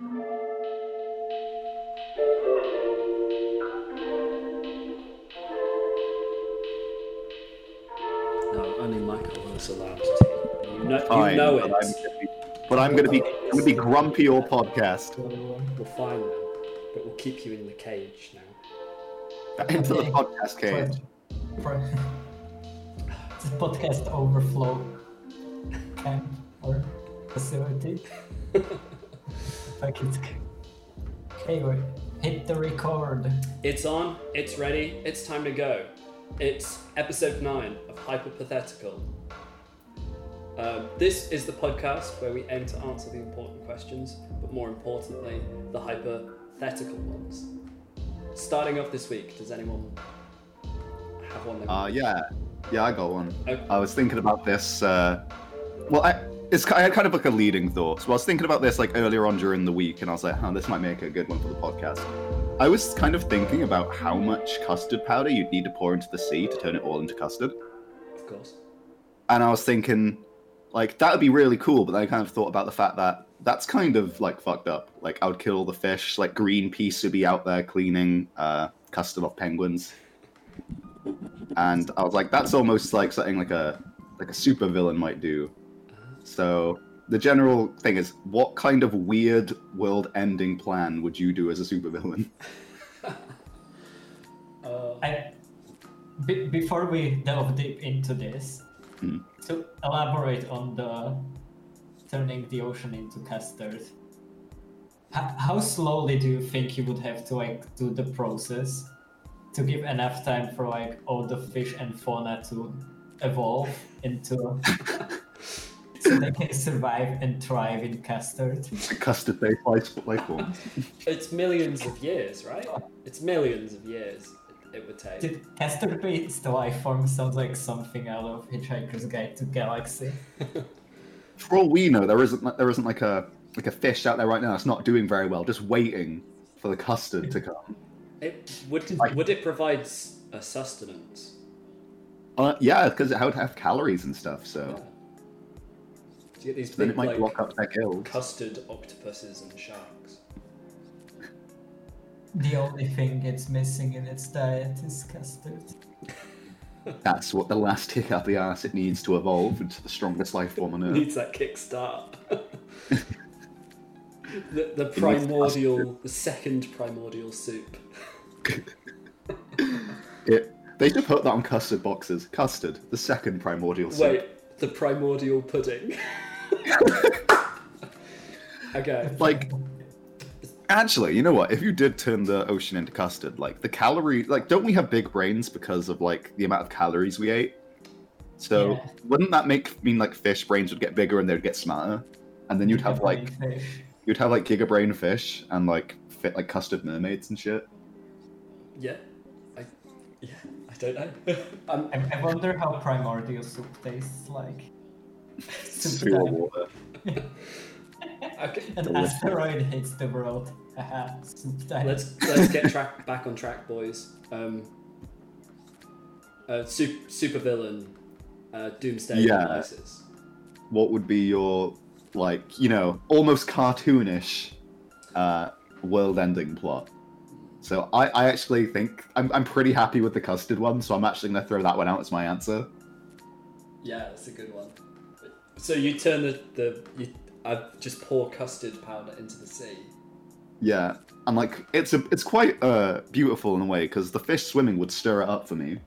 No, only Michael is allowed to. You know, you know but it. I'm gonna be- But I'm gonna be I'm gonna be grumpy all podcast. We'll find them, but we'll keep you in the cage now. Into the podcast cage. For, for it's a podcast overflow camp or facility. like it's okay. Hit the record. It's on, it's ready, it's time to go. It's episode 9 of Hypothetical. Uh, this is the podcast where we aim to answer the important questions, but more importantly, the hypothetical ones. Starting off this week, does anyone have one? they Uh, yeah, yeah, I got one. Okay. I was thinking about this. Uh, well, I it's I had kind of like a leading thought. So I was thinking about this like earlier on during the week, and I was like, "Huh, this might make a good one for the podcast." I was kind of thinking about how much custard powder you'd need to pour into the sea to turn it all into custard, Of course. and I was thinking, like, that would be really cool. But then I kind of thought about the fact that that's kind of like fucked up. Like, I would kill all the fish. Like, Greenpeace would be out there cleaning uh, custard off penguins. and I was like, that's almost like something like a like a super villain might do. So the general thing is, what kind of weird world-ending plan would you do as a supervillain? Uh, I, be, before we delve deep into this, Hmm. to elaborate on the turning the ocean into custard, how, how slowly do you think you would have to like do the process to give enough time for like all the fish and fauna to evolve into so they can survive and thrive in custard? It's a custard-based life, life form. it's millions of years, right? It's millions of years it, it would take. Did custard-based life form sounds like something out of Hitchhiker's Guide to Galaxy? For all we know, there isn't there isn't like a like a fish out there right now that's not doing very well, just waiting for the custard to come. It, would, Like- would it provide a sustenance? Uh, yeah, because it would have calories and stuff. So Do you get these then big it might like, block up their gills. custard octopuses and sharks? The only thing it's missing in its diet is custard. That's what the last kick out the ass it needs to evolve into the strongest life form on Earth. It needs that kickstart. the, the primordial, the second primordial soup. It, they should put that on custard boxes. Custard, the second primordial soup. Wait, the primordial pudding. okay. Like, actually, you know what? If you did turn the ocean into custard, like the calorie, like, don't we have big brains because of like the amount of calories we ate? So Yeah. wouldn't that make mean like fish brains would get bigger and they'd get smarter, and then you'd have like fish. you'd have like gigabrain fish and like fit like custard mermaids and shit. Yeah. I, yeah, I don't know. um, I, I wonder how primordial soup tastes like. Soup Sewer time. water. okay. An Delicious. asteroid hits the world. Haha, soup time. Let's let's get track back on track, boys. Um, uh, super super villain, uh, Doomsday Yeah. Crisis. What would be your like you know almost cartoonish uh, world-ending plot? So I, I actually think I'm, I'm pretty happy with the custard one, so I'm actually gonna throw that one out as my answer. Yeah, that's a good one. So you turn the the you uh, just pour custard powder into the sea. Yeah, and like it's a it's quite uh beautiful in a way because the fish swimming would stir it up for me,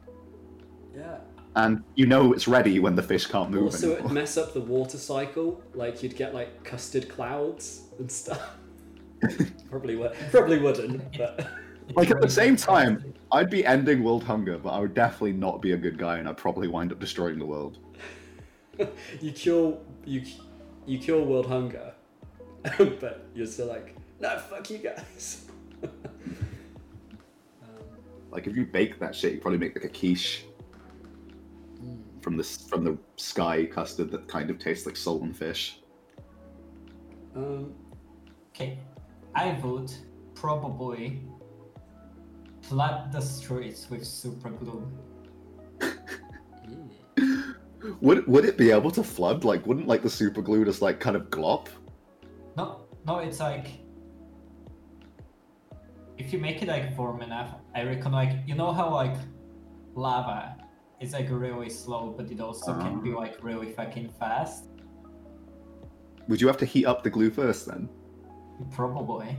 Yeah. and you know it's ready when the fish can't move Also, it anymore. mess up the water cycle. Like you'd get like custard clouds and stuff. probably would. Probably wouldn't. But like at the same time, I'd be ending world hunger, but I would definitely not be a good guy, and I'd probably wind up destroying the world. you cure you you cure world hunger, but you're still like, no, fuck you guys. um, Like if you bake that shit, you probably make like a quiche from the from the sky custard that kind of tastes like salt and fish. um, Okay, I would probably flood the streets with super glue. Would would it be able to flood? Like, wouldn't like the super glue just like kind of glop? No, no, it's like if you make it like warm enough, I reckon like you know how like lava is like really slow, but it also can be Ah. like really fucking fast. Would you have to heat up the glue first then? Probably.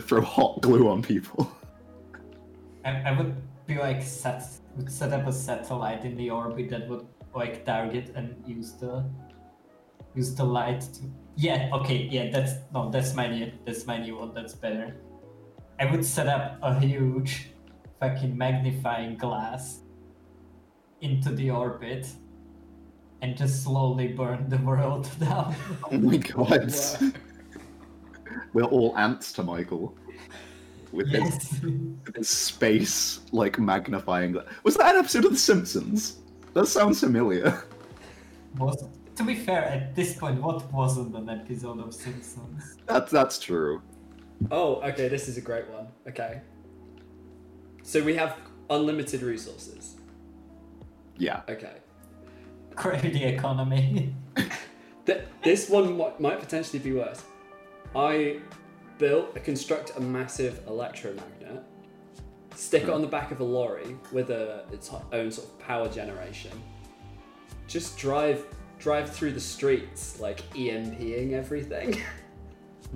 Throw hot glue on people? I, I would be like set would set up a satellite in the orbit that would like target and use the use the light to yeah okay yeah that's no that's my new that's my new one that's better i would set up a huge fucking magnifying glass into the orbit and just slowly burn the world down Oh my god. Wow. We're all ants to Michael. With this, with this space like magnifying gla- Was that an episode of The Simpsons? That sounds familiar. was to be fair at this point what wasn't an episode of simpsons That's that's true. Oh, okay, this is a great one. Okay. So we have unlimited resources. Yeah. Okay. crazy economy Th- this one might, might potentially be worse. I built, construct a massive electromagnet, stick it hmm. on the back of a lorry with a its own sort of power generation. Just drive drive through the streets like EMPing everything.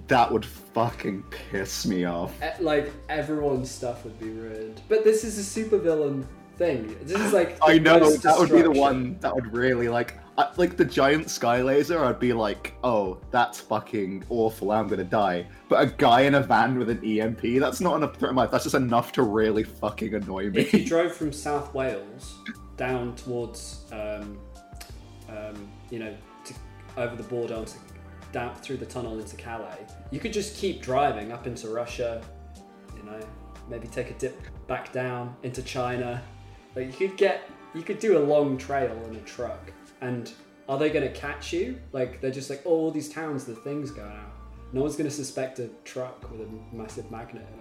That would fucking piss me off. E- like everyone's stuff would be ruined. But this is a supervillain thing. This is like I know that would be the one that would really like, I, like the giant sky laser. I'd be like, oh, that's fucking awful. I'm gonna die. But a guy in a van with an EMP, that's not enough to my life. That's just enough to really fucking annoy me. If you drove from South Wales down towards, um, um, you know, to, over the border onto down through the tunnel into Calais, you could just keep driving up into Russia. You know, maybe take a dip back down into China. Like you could get, you could do a long trail in a truck. And are they going to catch you? Like they're just like, oh, all these towns, the things going out. No one's going to suspect a truck with a massive magnet in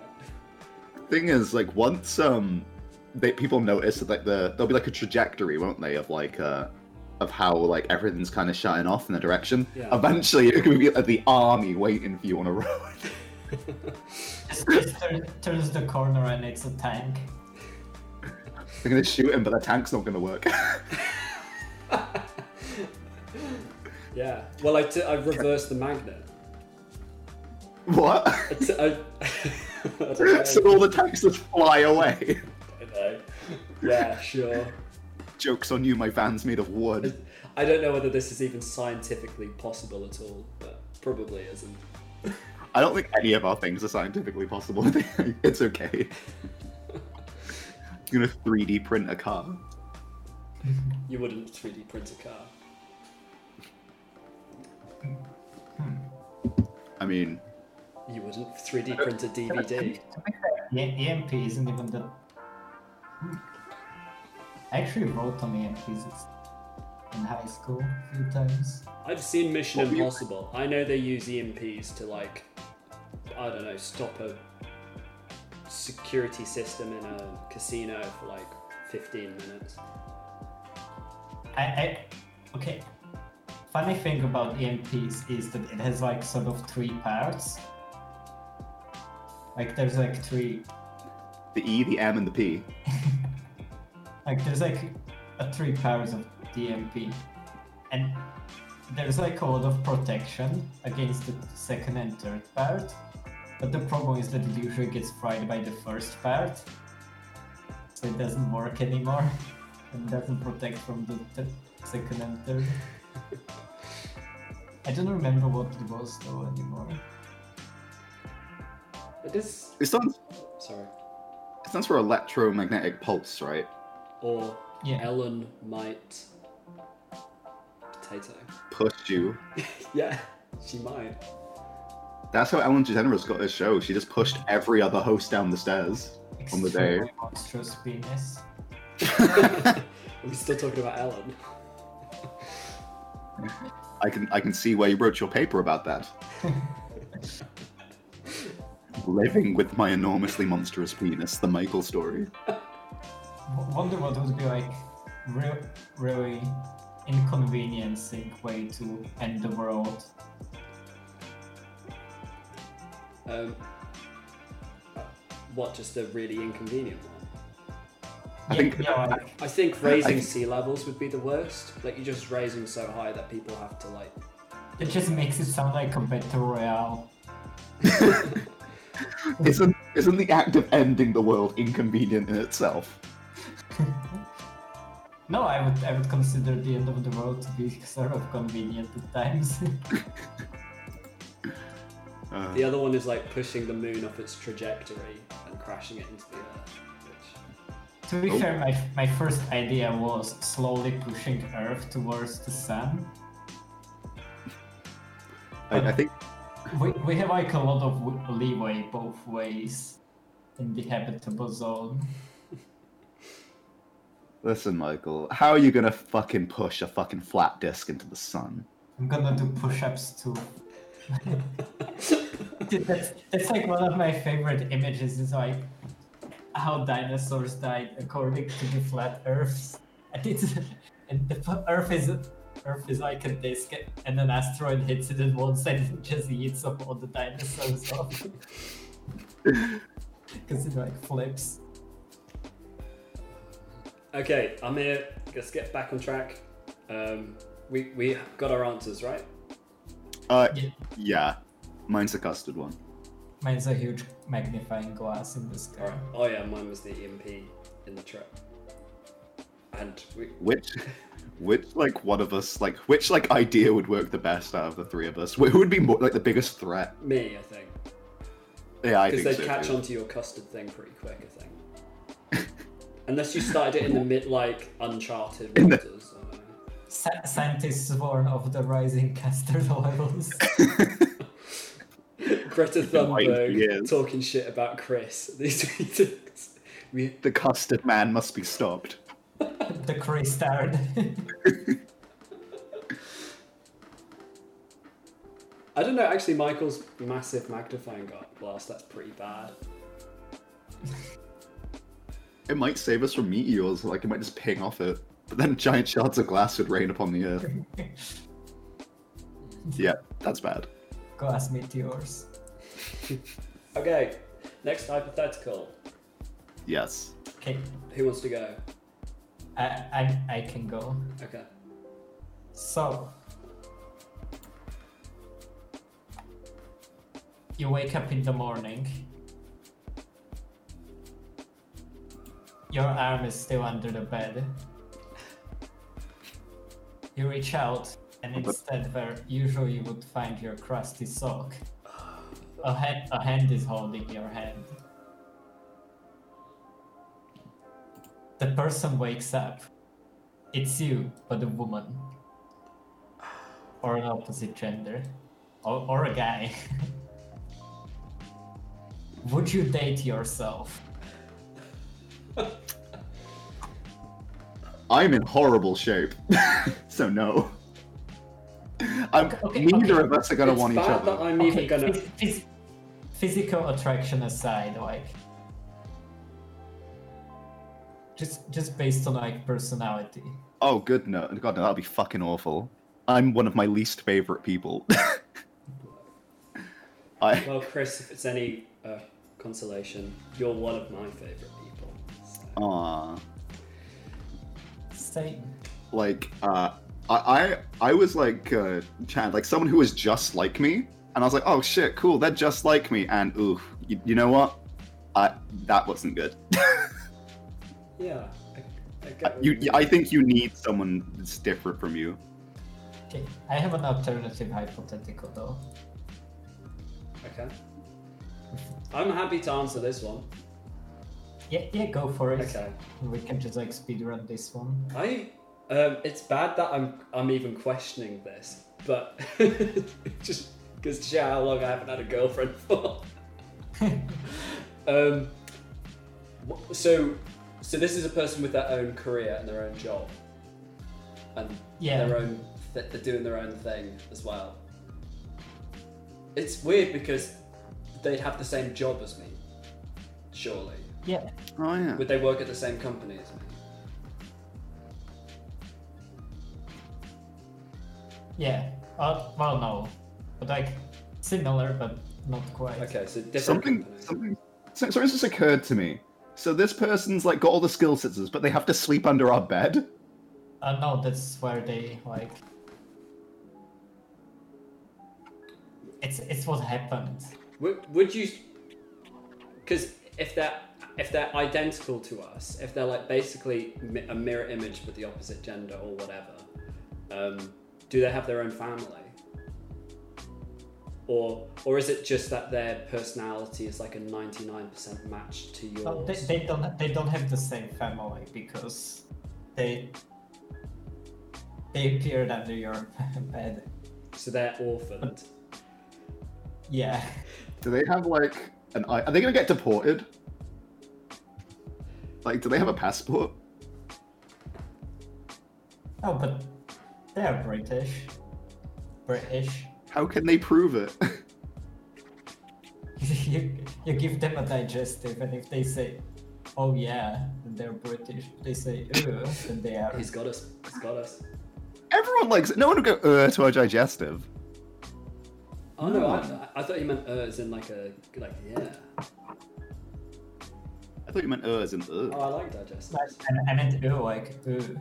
it. thing is, like once um, they, people notice that like the there'll be like a trajectory, won't they, of like uh, of how like everything's kind of shutting off in the direction. Yeah. Eventually, it could be like, the army waiting for you on a road. Just, just turn, turns the corner and it's a tank. They're gonna shoot him, but the tank's not gonna work. Yeah. Well, I, t- I reversed the magnet. what? I t- I- I so all the tanks just fly away. I know. Yeah, sure. Jokes on you, my van's made of wood. I don't know whether this is even scientifically possible at all, but probably isn't. I don't think any of our things are scientifically possible. it's okay. You're gonna 3D print a car. You wouldn't 3D print a car. I mean, You wouldn't 3D print a DVD. E- EMP isn't even the. Hmm. I actually wrote on EMPs in high school a few times. I've seen Mission What were you- Impossible. I know they use EMPs to like, I don't know, stop a security system in a casino for like 15 minutes. I, I okay. Funny thing about EMPs is that it has like sort of three parts. Like there's like three the E, the M, and the P. like there's like a three powers of DMP, and there's like a lot of protection against the second and third part. But the problem is that it usually gets fried by the first part, so it doesn't work anymore, and doesn't protect from the th- second and third. I don't remember what it was though anymore. It is. It stands, Sorry. it stands for electromagnetic pulse, right? Or Yeah. Ellen might. Potato. Push you. Yeah, she might. That's how Ellen DeGeneres got her show. She just pushed every other host down the stairs. On the day. Extremely monstrous penis. Are we still talking about Ellen? I can I can see why you wrote your paper about that. Living with my enormously monstrous penis, the Michael story. Wonder what would be like real, really inconveniencing way to end the world. Um, what, just a really inconvenient one? I yeah, think- yeah, like, I think raising I- sea levels would be the worst. Like you're just raising so high that people have to like. it just makes it sound like a battle royale. Isn't isn't the act of ending the world inconvenient in itself? No, I would I would consider the end of the world to be sort of convenient at times. Uh, The other one is like pushing the moon off its trajectory and crashing it into the earth. To be Oh. fair, my my first idea was slowly pushing Earth towards the sun. I, I think We, we have like a lot of leeway both ways in the habitable zone. Listen, Michael, how are you gonna fucking push a fucking flat disk into the sun? I'm gonna do push-ups too. Dude, that's, that's like one of my favorite images is like how dinosaurs died according to the flat earths. And it's and the earth is earth is like a disc and an asteroid hits it at one side and just eats up all the dinosaurs off. Because it like flips. Okay, I'm here. Let's get back on track. Um, we we got our answers right. Uh, Yeah. yeah, mine's the custard one. Mine's a huge magnifying glass in the sky. Alright. Oh yeah, mine was the EMP in the trap. And we, Which, which like one of us like which like idea would work the best out of the three of us? Who would be more like the biggest threat? me, I think, Yeah, I because think they'd so. catch too. onto your custard thing pretty quick. I think. Unless you started it in the mid like uncharted In the- waters. I don't know. Sci- scientists warn of the rising custard levels. Greta Thunberg talking shit about Chris. These meetings. We, The custard man must be stopped. the crystard. I don't know. Actually, Michael's massive magnifying glass. That's pretty bad. It might save us from meteors, like it might just ping off it. But then giant shards of glass would rain upon the earth. Yeah, that's bad. Glass meteors. Okay, next hypothetical. Yes. Okay, Who wants to go? I, I, I can go. Okay. So, you wake up in the morning. Your arm is still under the bed. You reach out, and instead, where usually you would find your crusty sock, a, ha- a hand is holding your hand. The person wakes up. It's you, but a woman or an opposite gender, or, or a guy. Would you date yourself? I'm in horrible shape. so no. I'm, Okay, okay, neither okay. of us are gonna it's want each bad other. that I'm even gonna. phys- phys- physical attraction aside, like just just based on like personality. Oh, good no, God no, that'd be fucking awful. I'm one of my least favorite people. I Well, Chris, if it's any uh, consolation, you're one of my favorite people. So. Aw. Same. like uh I I, I was like uh Chad, like someone who was just like me, and I was like, oh shit, cool, they're just like me, and ooh, you, you know what? I that wasn't good. Yeah. I, I you. I think you need someone that's different from you. Okay, I have an alternative hypothetical though. Okay. I'm happy to answer this one. Yeah, yeah, go for it. Okay. We can just like speed run this one. I um, it's bad that I'm I'm even questioning this, but just because yeah, how long I haven't had a girlfriend for. um, so so this is a person with their own career and their own job, and Yeah. their own th- they're doing their own thing as well. It's weird because they'd have the same job as me, surely. Yeah, Oh yeah. Would they work at the same company as me? yeah. Uh, well, no, but like similar, but not quite. Okay, so different something company. something so, something just occurred to me. So this person's like got all the skill scissors, but they have to sleep under our bed. Uh, no, that's where they like. It's it's what happened. Would, would you? Because if they're if they're identical to us, if they're like basically a mirror image with the opposite gender or whatever, um, do they have their own family? Or or is it just that their personality is like a ninety nine percent match to yours? No, they, they don't they don't have the same family because they they appeared under your bed. So they're orphaned. Yeah. Do they have like an? i- Are they gonna get deported? Like, do they have a passport? Oh, but they're British. British. How can they prove it? you, you give them a digestive, and if they say, "Oh yeah," then they're British. If they say "Ugh," then they are. He's got us. He's got us. Everyone likes it. No one would go uh, to a digestive. Oh no, I, I thought you meant uh, as in like a like yeah. I thought you meant uh as in Oh, uh. I like digestives. And I meant "Ew," like "Ugh."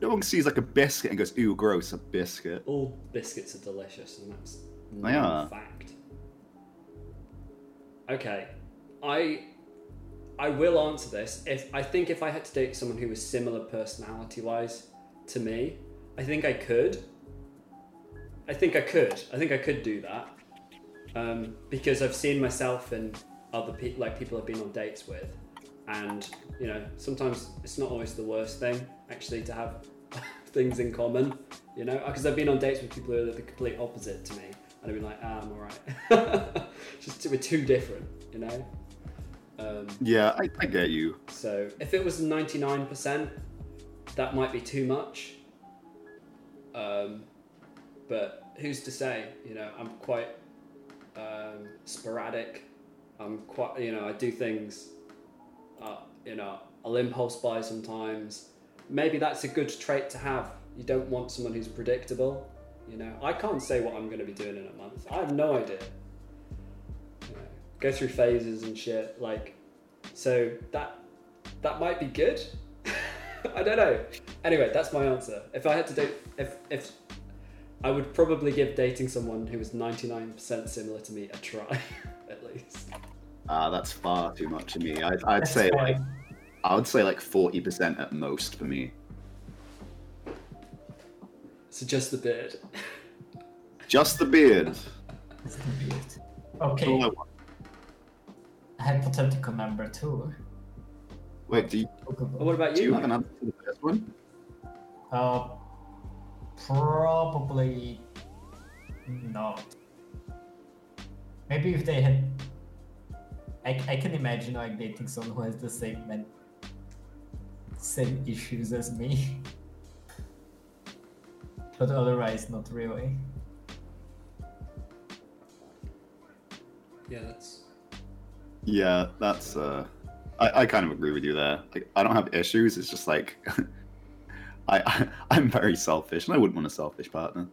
No one sees like a biscuit and goes, "Ew, gross, a biscuit." All biscuits are delicious, and that's They are. fact. Okay, I I will answer this. If I think if I had to date someone who was similar personality-wise to me, I think I could. I think I could. I think I could do that um, because I've seen myself and other people, like people I've been on dates with, and you know sometimes it's not always the worst thing actually to have things in common. You know, because I've been on dates with people who are the complete opposite to me, and I've been like, ah, I'm alright. Just we're too different, you know. Um, Yeah, I, I get you. so if it was 99%, that might be too much. Um, but who's to say? You know, I'm quite um, sporadic. I'm quite, you know, I do things, uh, you know, I'll impulse buy sometimes. Maybe that's a good trait to have. You don't want someone who's predictable. You know, I can't say what I'm going to be doing in a month. I have no idea. You know, go through phases and shit. Like, so that that might be good. I don't know. Anyway, that's my answer. If I had to date, if if I would probably give dating someone who was 99% similar to me a try, at least. Ah, that's far too much for me. I'd, I'd That's say fine. like I would say like forty percent at most for me. So just the beard. Just the beard. It's the beard. That's all I Okay, want. hypothetical number two. Wait, do you, What about you? do you you? have an Mike? answer to the first one? Uh, probably not. Maybe if they had, I, I can imagine like dating someone who has the same men, same issues as me. But otherwise, not really. Yeah, that's. Yeah, that's. uh I, I kind of agree with you there. Like, I don't have issues. It's just like I, I I'm very selfish, and I wouldn't want a selfish partner.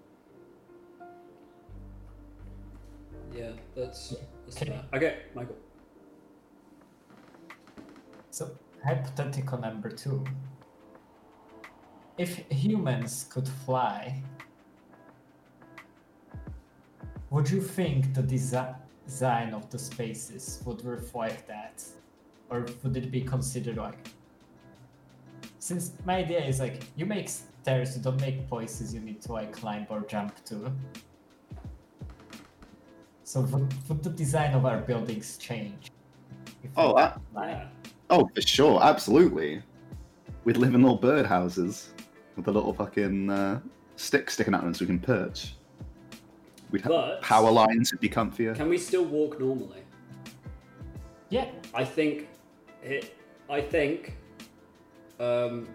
Yeah, that's. that's Okay. Okay, Michael. So, hypothetical number two. If humans could fly, would you think the desi- design of the spaces would reflect that? Or would it be considered like. Since my idea is like, you make stairs, you don't make places you need to like climb or jump to. So, would, would the design of our buildings change? Oh, I. oh, for sure, absolutely. We'd live in little bird houses with a little fucking uh, stick sticking out of them so we can perch. We'd have But- power lines. It'd be comfier. Can we still walk normally? Yeah, I think it. I think. Um,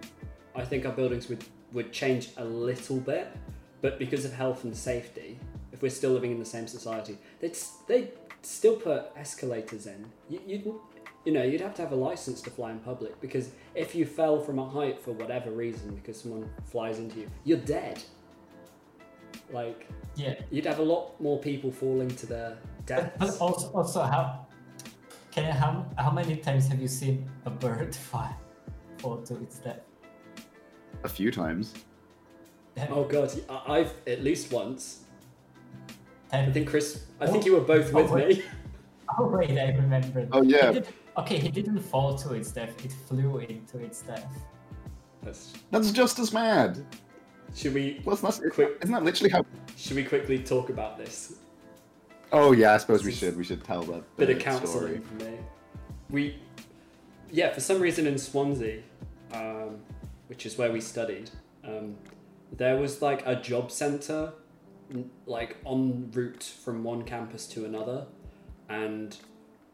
I think our buildings would would change a little bit, but because of health and safety, if we're still living in the same society, they'd s- they'd still put escalators in. You, you'd you know you'd have to have a license to fly in public because if you fell from a height for whatever reason because someone flies into you, you're dead. Like yeah. you'd have a lot more people falling to their But, but also, also how Can how how many times have you seen a bird fly fall to its death? A few times. Have- Oh god, I- I've at least once. I think Chris. I think oh. you were both Oh, with wait. me. Oh wait, I remember. Oh, yeah. He did, okay, he didn't fall to its death. It flew into its death. That's- That's just as mad. Should we Well, that's, Quick. isn't that literally how? should we quickly talk about this? Oh yeah, I suppose we should. We should tell that Bit of counselling story. for me. We, yeah, for some reason in Swansea, um, which is where we studied, um, there was like a job centre, like en route from one campus to another, and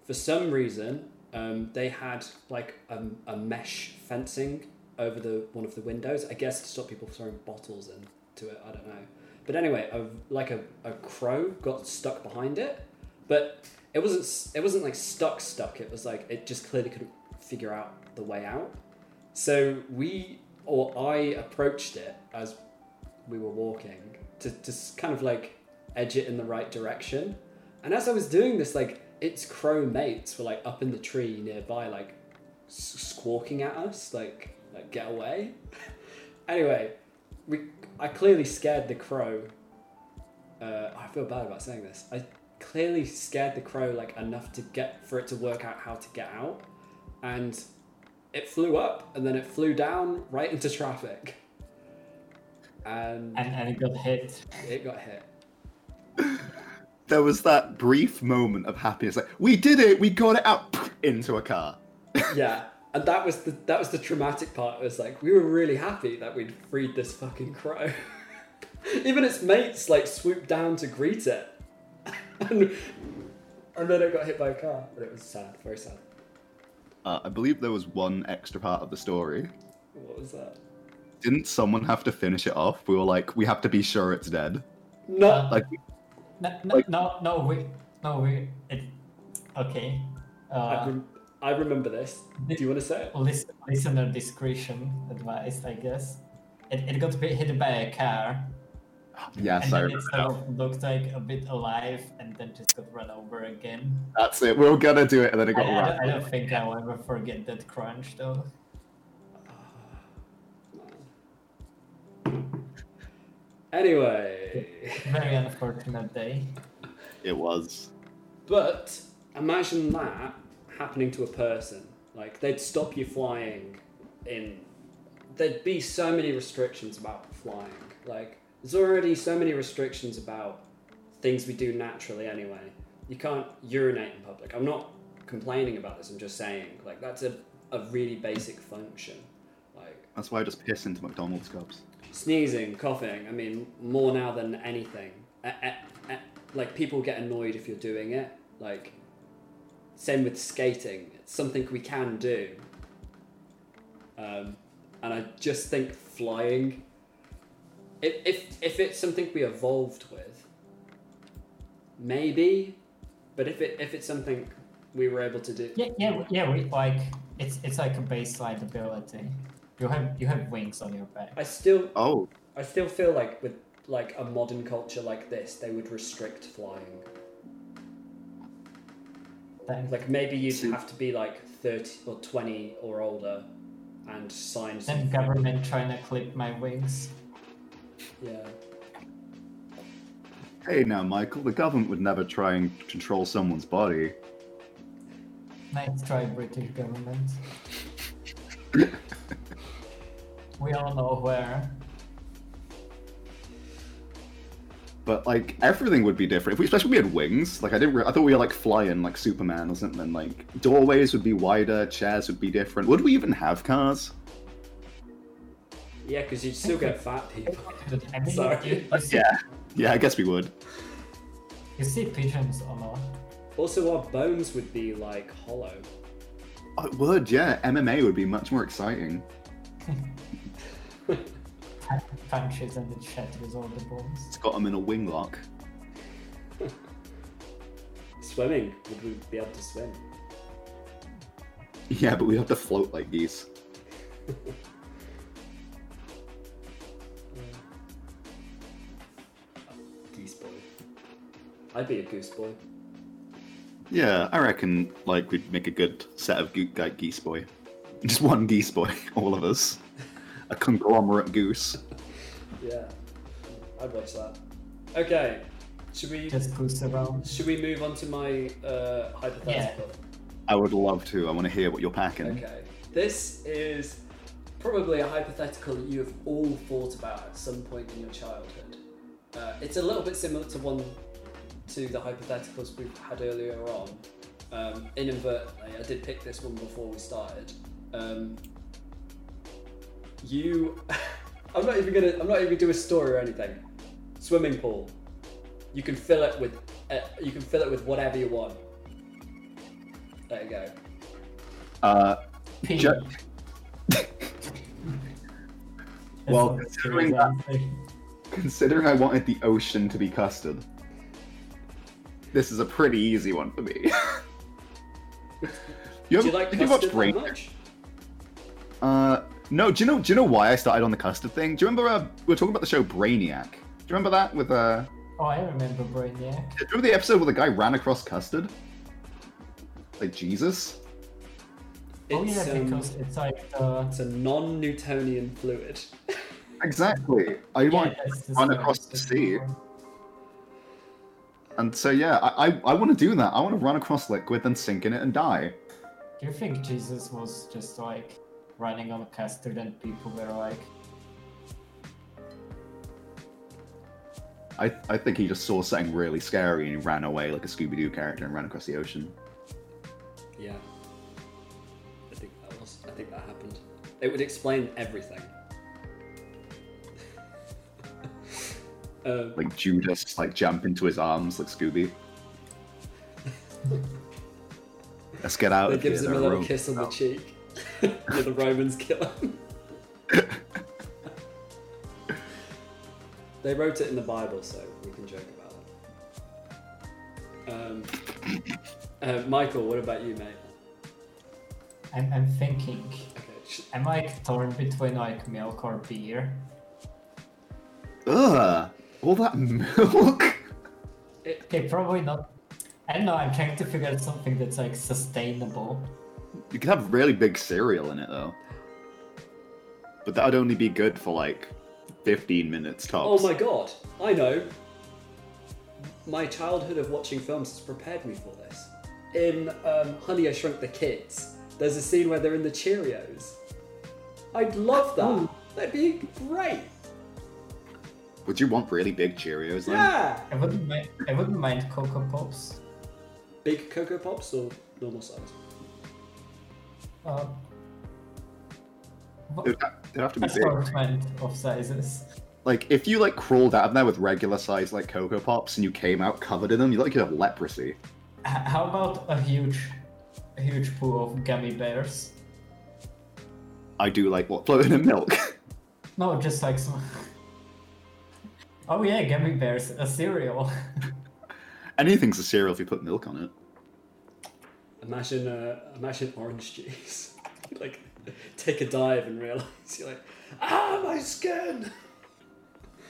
for some reason um, they had like a, a mesh fencing over the one of the windows. I guess to stop people throwing bottles into it. I don't know. But anyway, a, like a, a crow got stuck behind it, but it wasn't it wasn't like stuck stuck. It was like it just clearly couldn't figure out the way out. So we or I approached it as we were walking to, to kind of like edge it in the right direction. And as I was doing this, like its crow mates were like up in the tree nearby, like squawking at us, like like get away. anyway, we I clearly scared the crow. Uh, I feel bad about saying this. I clearly scared the crow like enough to get for it to work out how to get out, and it flew up and then it flew down right into traffic, and And, and it got hit. it got hit. There was that brief moment of happiness, like we did it, we got it out into a car. yeah and that was the that was the traumatic part it was like we were really happy that we'd freed this fucking crow even its mates like swooped down to greet it and, and then it got hit by a car but it was sad very sad Uh, I believe there was one extra part of the story. what was that Didn't someone have to finish it off? We were like, we have to be sure it's dead. no Like, No, no, Like- no, no, we, no, we, it, okay. I, Uh, rem- I remember this do you want to say it lis- listener discretion advised, I guess. It, it got hit hit by a car, yes, and I then it sort of looked like a bit alive, and then just got run over again. That's it. We were gonna do it, and then it I, got I, don't. I don't think I'll ever forget that crunch, though. Anyway Very unfortunate day. It was. But imagine that happening to a person. Like they'd stop you flying in there'd be so many restrictions about flying. Like there's already so many restrictions about things we do naturally anyway. You can't urinate in public. I'm not complaining about this, I'm just saying like that's a, a really basic function. Like That's why I just piss into McDonald's cups. Sneezing, coughing. I mean, more now than anything. Like people get annoyed if you're doing it. Like same with skating. It's something we can do. Um, and I just think flying. If, if if it's something we evolved with, maybe. But if it if it's something we were able to do, Yeah, yeah, yeah. We like it's it's like a baseline ability. You have you have wings on your back. I still Oh, I still feel like with like a modern culture like this, they would restrict flying. Then, Like maybe you'd See- have to be like thirty or twenty or older, and sign. then some- government trying to clip my wings. Yeah. hey now, Michael. The government would never try and control someone's body. Nice try, British government. we all know where. But like everything would be different. If we, especially if we had wings. Like I didn't. Re- I thought we were like flying like Superman or something. Like doorways would be wider, chairs would be different. Would we even have cars? Yeah, because you'd still get fat people. I mean, Sorry. You, you, see, Yeah. Yeah, I guess we would. you see pigeons on a Also, our bones would be like hollow. Oh, it would. Yeah, MMA would be much more exciting. punches and it shatters all the bones. It's got them in a wing lock. Swimming, would we be able to swim? Yeah, but we have to float like geese. Geese boy. I'd be a goose boy. Yeah, I reckon like we'd make a good set of goo- like, geese boy. Just one geese boy, all of us. A conglomerate goose. Yeah, I'd watch that. Okay, should we Just goose around. should we move on to my uh, hypothetical? I would love to. I want to hear what you're packing. Okay, this is probably a hypothetical that you have all thought about at some point in your childhood. Uh, it's a little bit similar to one to the hypotheticals we've had earlier on. Um, inadvertently, I did pick this one before we started. Um, you, I'm not even gonna. I'm not even gonna do a story or anything. Swimming pool. You can fill it with. Uh, you can fill it with whatever you want. There you go. Uh, Pink. Ju- Well, considering that- considering I wanted the ocean to be custard, this is a pretty easy one for me. you Do you like have you watched custard that much? Uh, no. Do you know? Do you know why I started on the custard thing? Do you remember uh, we were talking about the show Brainiac? Do you remember that with uh? Oh, I remember Brainiac. Do you remember the episode where the guy ran across custard? Like Jesus? oh yeah, It's, um, because it's like the It's a non-Newtonian fluid. Exactly. I yeah, want that's the run across the sea. before. And so yeah, I I, I want to do that. I want to run across liquid, then sink in it and die. Do you think Jesus was just like running on a custard and people were like, I I think he just saw something really scary and he ran away like a Scooby Doo character and ran across the ocean. Yeah. I think that was. I think that happened. It would explain everything. um, Like Judas, like jump into his arms like Scooby. Let's get out it of here. gives him a little Romans kiss on the cheek. Yeah, the Romans kill him. they wrote it in the Bible, so we can joke about it. Um, uh, Michael, what about you, mate? I'm, I'm thinking, Okay. sh- am I torn between like milk or beer? Ugh, all that milk. Okay, probably not. I don't know, I'm trying to figure out something that's like sustainable. You could have really big cereal in it though. But that would only be good for like 15 minutes tops. Oh my god, I know. My childhood of watching films has prepared me for this. In um, Honey, I Shrunk the Kids, there's a scene where they're in the Cheerios. I'd love that. Ooh. That'd be great. Would you want really big Cheerios then? Yeah. I wouldn't mind. I wouldn't mind Cocoa Pops. Big Cocoa Pops or normal size? Uh, It'd it'd have to be big. assortment of sizes? Like if you like crawled out of there with regular size like Cocoa Pops and you came out covered in them, you look like you have leprosy. How about a huge, a huge pool of gummy bears? I do like what floating in milk. No, just like some. Oh yeah, gummy bears, a cereal. Anything's a cereal if you put milk on it. Imagine, uh, imagine orange juice. like, take a dive and realize you're like, ah, my skin.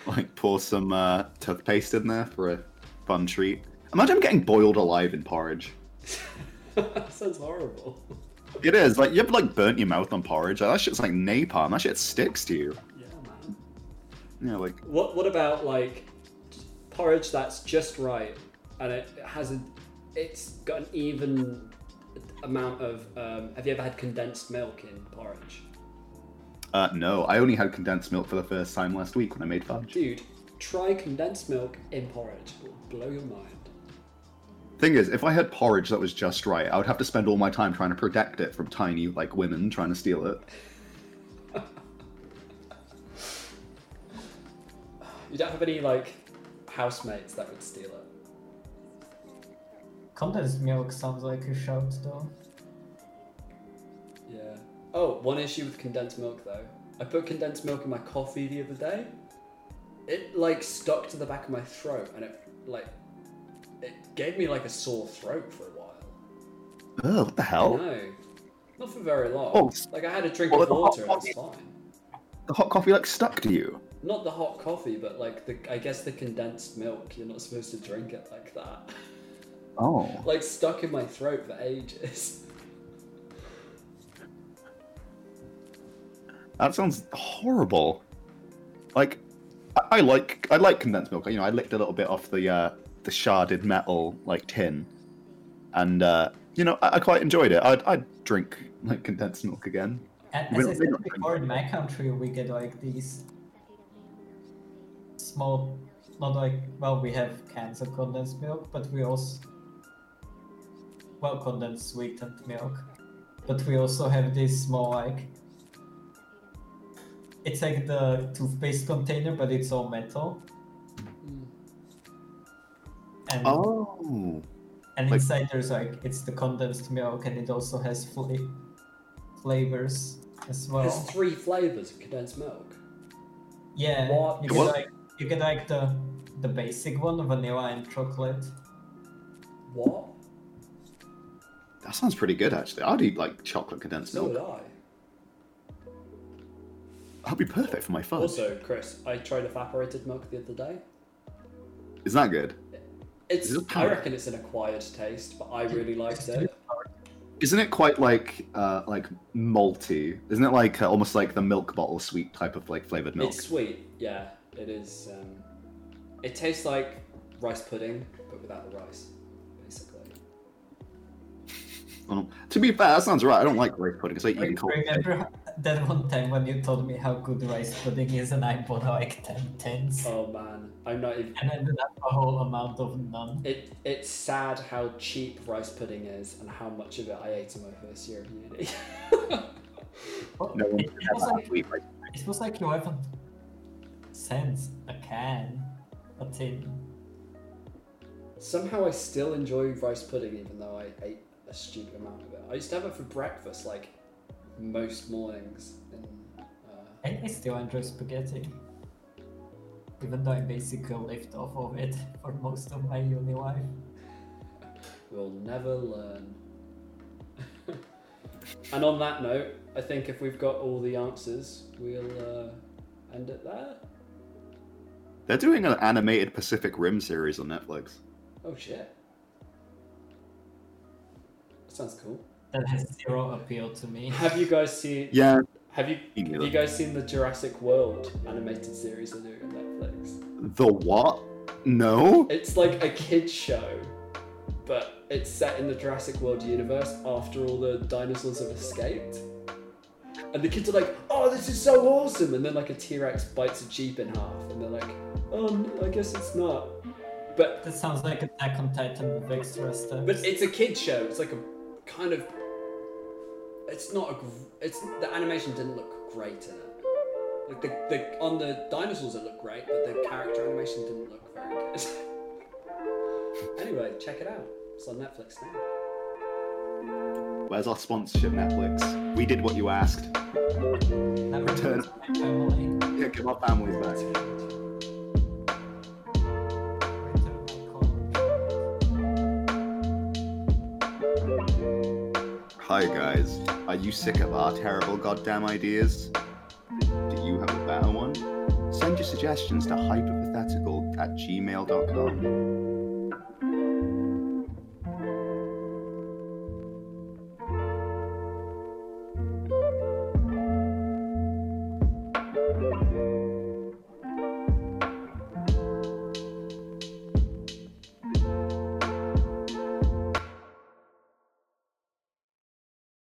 Like pour some uh, toothpaste in there for a fun treat. Imagine getting boiled alive in porridge. That sounds horrible. It is like you've like burnt your mouth on porridge. Like, that shit's like napalm. That shit sticks to you. Yeah, man. Yeah, like What What about like porridge that's just right, and it has a, it's got an even amount of. Um, have you ever had condensed milk in porridge? uh, no, I only had condensed milk for the first time last week when I made fudge. Dude, try condensed milk in porridge. It will blow your mind. Thing is, if I had porridge that was just right, I would have to spend all my time trying to protect it from tiny like women trying to steal it. You don't have any like housemates that would steal it. Condensed milk sounds like a shout though. Yeah. Oh, one issue with condensed milk though. I put condensed milk in my coffee the other day. It like stuck to the back of my throat and it like it gave me like a sore throat for a while. Oh, what the hell? No. Not for very long. Oh, s- like I had a drink well, of the hot water and coffee- it's fine. The hot coffee like stuck to you. Not the hot coffee, but like the I guess the condensed milk, you're not supposed to drink it like that. Oh. like stuck in my throat for ages. That sounds horrible. Like, I, I like I like condensed milk. You know, I licked a little bit off the uh, the sharded metal like tin, and uh, you know, I, I quite enjoyed it. I'd, I'd drink like condensed milk again. And We as I said before, in my country, we get like these small, not like, well, we have cans of condensed milk, but we also, well, condensed sweetened milk, but we also have this small, like, it's like the toothpaste container, but it's all metal. Hmm. And, Oh. and like- inside there's like, it's the condensed milk, and it also has fla- flavors as well. There's three flavors of condensed milk. Yeah, What? you get What? like you get like the the basic one, vanilla and chocolate. What? That sounds pretty good, actually. I'd eat like chocolate condensed So would milk. I. That'd be perfect for my fudge. Also, Chris, I tried evaporated milk the other day. Isn't that good? It's it I reckon it's an acquired taste, but I really liked it. Isn't it quite like uh, like malty? Isn't it like uh, almost like the milk bottle sweet type of like flavored milk? It's sweet, yeah. It is. Um, it tastes like rice pudding, but without the rice. To be fair, that sounds right. I don't like rice pudding. It's like eating Like, cold. remember that one time when you told me how good rice pudding is, and I bought like ten tins, Oh man, I'm not even. and ended up a whole amount of none. It it's sad how cheap rice pudding is and how much of it I ate in my first year of uni. No it, it was like sweet rice. it was like eleven cents a can, a tin. Somehow I still enjoy rice pudding even though I ate a stupid amount of it. I used to have it for breakfast like most mornings. And, uh, I, I still enjoy spaghetti, even though I basically lived off of it for most of my uni life. we'll never learn. and on that note, I think if we've got all the answers, we'll uh, end it there. They're doing an animated Pacific Rim series on Netflix. Oh shit. That sounds cool. That has zero appeal to me. Have you guys seen? Yeah, Have you have you guys seen the Jurassic World animated series on Netflix? the what? No. It's like a kids show, but it's set in the Jurassic World universe after all the dinosaurs have escaped. And the kids are like, "Oh, this is so awesome!" And then like a T Rex bites a jeep in half, and they're like, "Oh, I guess it's not." But That sounds like Attack on Titan with extra stuff. but it's a kids show. It's like a kind of. It's not a. gr- It's the animation didn't look great in it. Like the, the on the dinosaurs it looked great, but the character animation didn't look very good. anyway, check it out. It's on Netflix now. Where's our sponsorship, Netflix? We did what you asked. Never Return. told my family. Yeah, give our families back. Hi guys, are you sick of our terrible goddamn ideas? Do you have a better one? Send your suggestions to hypothetical at gmail.com.